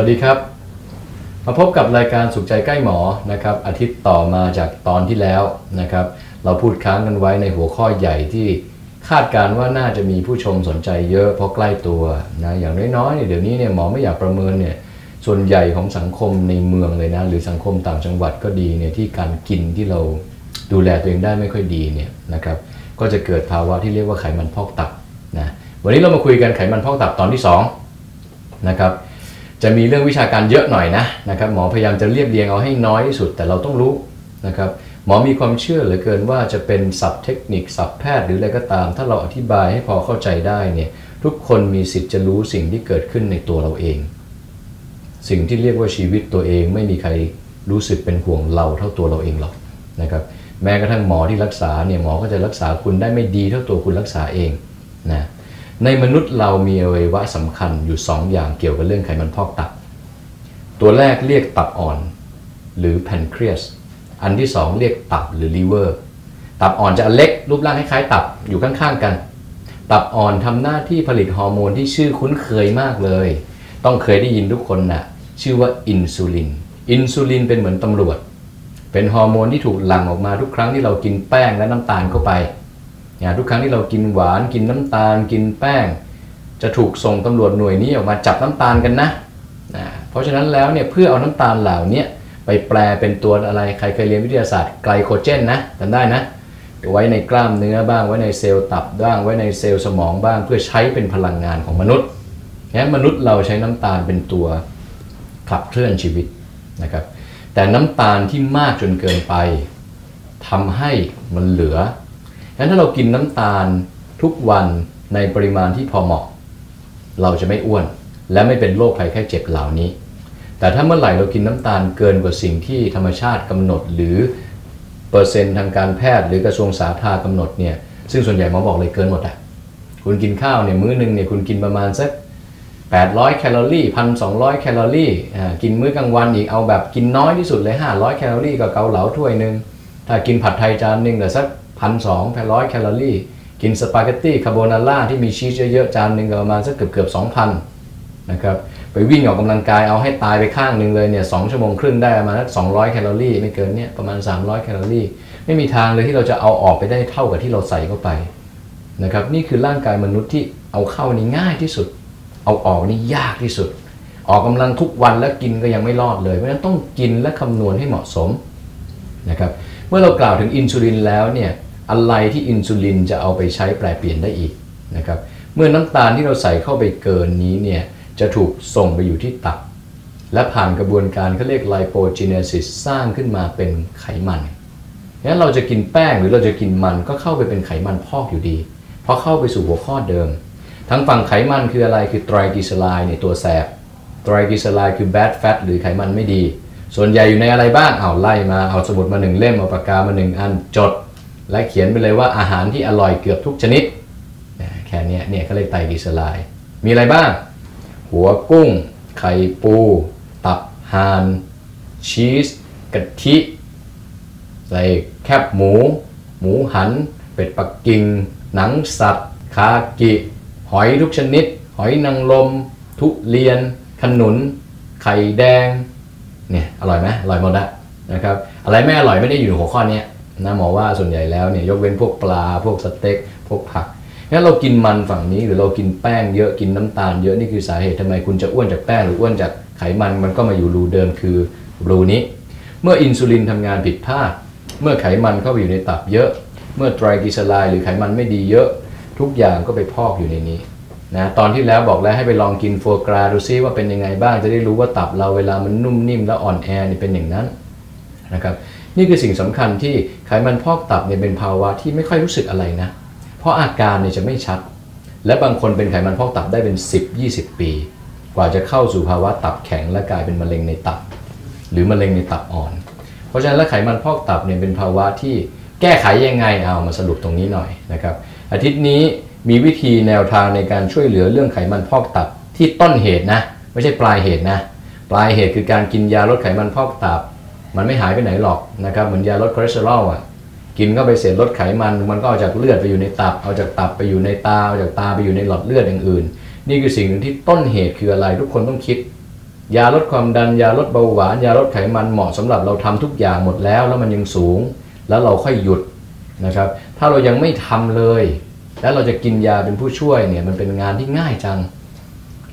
วัสดีครับ มาพบกับรายการสุขใจใกล้หมอนะครับ อาทิตย์ต่อมาจากตอนที่แล้วนะครับ เราพูดค้างกันไว้ในหัวข้อใหญ่ที่คาดการณ์ว่าน่าจะมีผู้ชมสนใจเยอะเพราะใกล้ตัวนะอย่างน้อยๆเนี่ยเดี๋ยวนี้เนี่ยหมอไม่อยากประเมินเนี่ยส่วนใหญ่ของสังคมในเมืองเลยนะหรือสังคมต่างจังหวัดก็ดีเนี่ยที่การกินที่เราดูแลตัวเองได้ไม่ค่อยดีเนี่ยนะครับก็จะเกิดภาวะที่เรียกว่าไขมันพอกตับนะวันนี้เรามาคุยกันไขมันพอกตับตอนที่สองนะครับ จะมีเรื่องวิชาการเยอะหน่อยนะนะครับหมอพยายามจะเรียบเรียงเอาให้น้อยที่สุดแต่เราต้องรู้นะครับหมอมีความเชื่อเหลือเกินว่าจะเป็นศัพท์เทคนิคศัพท์แพทย์หรืออะไรก็ตาม ถ้าเราอธิบายให้พอเข้าใจได้เนี่ยทุกคนมีสิทธิ์จะรู้สิ่งที่เกิดขึ้นในตัวเราเอง สิ่งที่เรียกว่าชีวิตตัวเองไม่มีใครรู้สึกเป็นห่วงเราเท่าตัวเราเองหรอกนะครับแม้กระทั่งหมอที่รักษาเนี่ยหมอก็จะรักษาคุณได้ไม่ดีเท่าตัวคุณรักษาเองนะ ในมนุษย์เรามีอวัยวะสำคัญอยู่2 อย่างเกี่ยวกับเรื่องไขมันพอกตับ ตัวแรกเรียกตับอ่อน หรือ pancreas อันที่ 2 เรียกตับหรือลิเวอร์ ตับอ่อนจะเล็กรูปร่างคล้ายๆตับอยู่ข้างๆกัน ตับอ่อนทำหน้าที่ผลิตฮอร์โมนที่ชื่อคุ้นเคยมากเลย ต้องเคยได้ยินทุกคนน่ะ ชื่อว่าอินซูลิน อินซูลินเป็นเหมือนตำรวจ เป็นฮอร์โมนที่ถูกหลั่งออกมาทุกครั้งที่เรากินแป้งและน้ำตาลเข้าไป อย่างทุกครั้งที่เรากินหวานกินน้ำตาล กินแป้ง จะถูกส่งตำรวจหน่วยนี้ออกมาจับน้ำตาลกันนะนะ เพราะฉะนั้นแล้วเนี่ยเพื่อเอาน้ำตาลเหล่านี้ไปแปรเป็นตัวอะไรใครเคยเรียนวิทยาศาสตร์ไกลโคเจนนะจำได้นะไว้ในกล้ามเนื้อบ้างไว้ในเซลล์ตับบ้างไว้ในเซลล์สมองบ้างเพื่อใช้เป็นพลังงานของมนุษย์งั้นมนุษย์เราใช้น้ำตาลเป็นตัวขับเคลื่อนชีวิตนะครับแต่น้ำตาลที่มากจนเกินไปทำให้มันเหลือ งั้นถ้าเรากินน้ำตาลทุกวันในปริมาณที่พอเหมาะ เราจะไม่อ้วน และไม่เป็นโรคภัยแค่เจ็บเหล่านี้ แต่ถ้าเมื่อไหร่เรากินน้ำตาลเกินกว่าสิ่งที่ธรรมชาติกำหนด หรือเปอร์เซ็นต์ทางการแพทย์หรือกระทรวงสาธารณกำหนดเนี่ยซึ่งส่วนใหญ่หมอบอกเลยเกินหมดอะคุณกินข้าวเนี่ยมื้อนึงเนี่ยคุณกินประมาณสัก800 แคลอรี่1,200แคลอรี่กินมื้อกลางวันอีกเอาแบบกินน้อยที่สุดเลย 500 แคลอรี่กับเกาเหลาถ้วยหนึ่งถ้ากินผัดไทยจานหนึ่งแต่สัก พันสองแปดร้อยแคลอรี่ กินสปาเกตตี้คาโบนาร่าที่มีชีสเยอะๆ จานหนึ่งก็ประมาณสักเกือบเกือบสองพันนะครับไปวิ่งออกกำลังกายเอาให้ตายไปข้างหนึ่งเลยเนี่ยสองชั่วโมงครึ่งได้ประมาณสักสองร้อยแคลอรี่ไม่เกินเนี่ยประมาณ 300 แคลอรี่ ไม่มีทางเลยที่เราจะเอาออกไปได้เท่ากับที่เราใส่เข้าไปนะครับนี่คือร่างกายมนุษย์ที่เอาเข้านี่ง่ายที่สุด เอาออกนี่ยากที่สุด ออกกำลังทุกวันแล้วกินก็ยังไม่รอดเลยเพราะฉะนั้นต้องกินและคำนวณให้เหมาะสมนะครับเมื่อเรากล่าวถึงอินซูลินแล้วเนี่ย อะไรที่อินซูลินจะเอาไปใช้แปลเปลี่ยนได้อีกนะครับเมื่อน้ำตาลที่เราใส่เข้าไปเกินนี้เนี่ยจะถูกส่งไปอยู่ที่ตับ และผ่านกระบวนการเขาเรียกไลโปจีเนซิสสร้างขึ้นมาเป็นไขมันงั้นเราจะกินแป้งหรือเราจะกินมันก็เข้าไปเป็นไขมันพอกอยู่ดี เพราะเข้าไปสู่หัวข้อเดิม ทั้งฝั่งไขมันคืออะไรคือไตรกลีเซอไรด์ในตัวแสบไตรกลีเซอไรด์คือ bad fat หรือไขมันไม่ดี ส่วนใหญ่อยู่ในอะไรบ้างเอาไล่มาเอาสมุดมาหนึ่งเล่มเอาปากกามาหนึ่งอันจด และเขียนไปเลยว่าอาหารที่อร่อยเกือบทุกชนิด แค่นี้เนี่ยเขาเรียกไตรกลีเซอไรด์มีอะไรบ้าง หัวกุ้ง ไข่ปู ตับห่าน ชีสกะทิใส่แคบหมู หมูหัน เป็ดปักกิ่ง หนังสัตว์ คากิ หอยทุกชนิด หอยนางรมทุเรียน ขนุน ไข่แดง เนี่ย อร่อยไหมอร่อยหมดละนะครับ อะไรไม่อร่อยไม่ได้อยู่ในหัวข้อนี้ นะหมอว่าส่วนใหญ่แล้วเนี่ยยกเว้นพวกปลาพวกสเต็กพวกผักงั้นเรากินมันฝั่งนี้หรือเรากินแป้งเยอะกินน้ำตาลเยอะนี่คือสาเหตุทำไมคุณจะอ้วนจากแป้งหรืออ้วนจากไขมันมันก็มาอยู่รูเดิมคือรูนี้ เมื่ออินซูลินทำงานผิดพลาดเมื่อไขมันเข้าไปอยู่ในตับเยอะ เมื่อไตรกลีเซอไรด์หรือไขมันไม่ดีเยอะ ทุกอย่างก็ไปพอกอยู่ในนี้นะตอนที่แล้วบอกแล้วให้ไปลองกินโฟกราดูซิว่าเป็นยังไงบ้างจะได้รู้ว่าตับเราเวลามันนุ่มนิ่มและอ่อนแอนี่เป็นอย่างนั้นนะครับ นี่คือสิ่งสำคัญที่ไขมันพอกตับเนี่ยเป็นภาวะที่ไม่ค่อยรู้สึกอะไรนะ เพราะอาการเนี่ยจะไม่ชัด และบางคนเป็นไขมันพอกตับได้เป็น 10-20 ปี กว่าจะเข้าสู่ภาวะตับแข็งและกลายเป็นมะเร็งในตับ หรือมะเร็งในตับอ่อน เพราะฉะนั้นแล้วไขมันพอกตับเนี่ยเป็นภาวะที่แก้ไขยังไงเอามาสรุปตรงนี้หน่อยนะครับอาทิตย์นี้มีวิธีแนวทางในการช่วยเหลือเรื่องไขมันพอกตับที่ต้นเหตุนะ ไม่ใช่ปลายเหตุนะ ปลายเหตุคือการกินยาลดไขมันพอกตับ มันไม่หายไปไหนหรอกนะครับเหมือนยาลดคอเลสเตอรอลอะกินเข้าไปเสร็จลดไขมัน มันก็เอาจากเลือดไปอยู่ในตับ เอาจากตับไปอยู่ในตาเอาจากตาไปอยู่ในหลอดเลือดอย่างอื่น นี่คือสิ่งหนึ่งที่ต้นเหตุคืออะไร ทุกคนต้องคิด ยาลดความดันยาลดเบาหวาน ยาลดไขมันเหมาะสำหรับเราทำทุกอย่างหมดแล้ว แล้วมันยังสูง แล้วเราค่อยหยุดนะครับ ถ้าเรายังไม่ทำเลย แล้วเราจะกินยาเป็นผู้ช่วยเนี่ยมันเป็นงานที่ง่ายจัง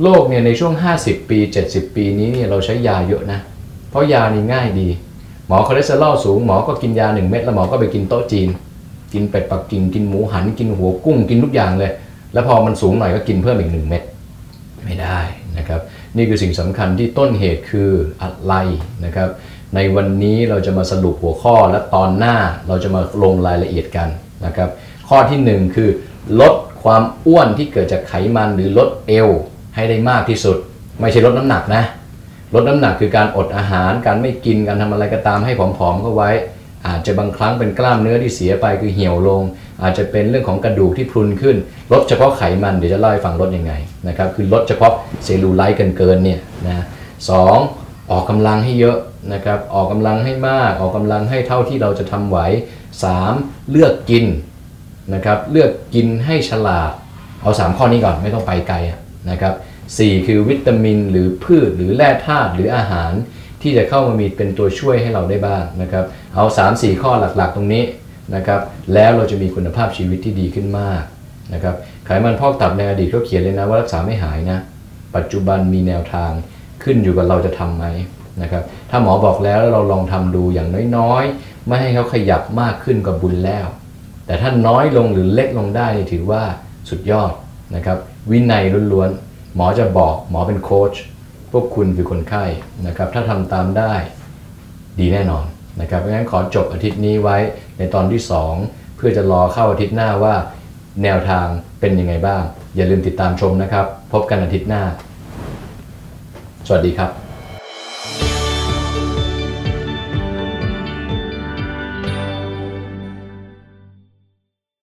โลกเนี่ยในช่วง 50 ปี 70 ปีนี้เนี่ยเราใช้ยาเยอะนะ เพราะยานี่ง่ายดี หมอคอเลสเตอรอลสูงหมอก็กินยา1เม็ดแล้วหมอก็ไปกินโต๊ะจีน กินเป็ดปักกิ่งกินหมูหันกินหัวกุ้งกินทุกอย่างเลย แล้วพอมันสูงหน่อยก็กินเพิ่มอีก1เม็ดไม่ได้นะครับนี่คือสิ่งสำคัญที่ต้นเหตุคืออะไรนะครับในวันนี้เราจะมาสรุปหัวข้อและตอนหน้าเราจะมาลงรายละเอียดกันนะครับข้อที่ 1 คือ ลดความอ้วนที่เกิดจากไขมันหรือลดเอวให้ได้มากที่สุด ไม่ใช่ลดน้ำหนักนะ ลดน้ำหนักคือการอดอาหาร การไม่กินการทำอะไรก็ตามให้ผอมๆเข้าไว้ อาจจะบางครั้งเป็นกล้ามเนื้อที่เสียไปคือเหี่ยวลง อาจจะเป็นเรื่องของกระดูกที่พรุนขึ้น ลดเฉพาะไขมันเดี๋ยวจะเล่าให้ฟังลดยังไงนะครับคือลดเฉพาะเซลลูไลท์เกินๆเนี่ยนะสองออกกำลังให้เยอะนะครับออกกำลังให้มากออกกำลังให้เท่าที่เราจะทำไหวสามเลือกกินนะครับเลือกกินให้ฉลาด เอา 3 ข้อนี้ก่อนไม่ต้องไปไกลนะครับ สี่คือวิตามิน หรือพืชหรือแร่ธาตุหรืออาหาร ที่จะเข้ามามีเป็นตัวช่วยให้เราได้บ้างนะครับเอา 3 4 ข้อหลักๆ ตรงนี้นะครับแล้วเราจะมีคุณภาพชีวิตที่ดีขึ้นมากนะครับไขมันพอกตับในอดีตเขาเขียนเลยนะว่ารักษาไม่หายนะ ปัจจุบันมีแนวทางขึ้นอยู่กับเราจะทำไหมนะครับถ้าหมอบอกแล้วเราลองทำดูอย่างน้อยๆ ไม่ให้เขาขยับมากขึ้นกับบุญแล้ว แต่ถ้าน้อยลงหรือเล็กลงได้ถือว่าสุดยอดนะครับวินัยล้วนๆ หมอจะบอกหมอเป็นโค้ชพวกคุณคือคนไข้นะครับ ถ้าทำตามได้ดีแน่นอนนะครับเพราะฉะนั้นขอจบอาทิตย์นี้ไว้ในตอนที่ 2 เพื่อจะรอเข้าอาทิตย์หน้าว่าแนวทางเป็นยังไงบ้าง อย่าลืมติดตามชมนะครับ พบกันอาทิตย์หน้า สวัสดีครับ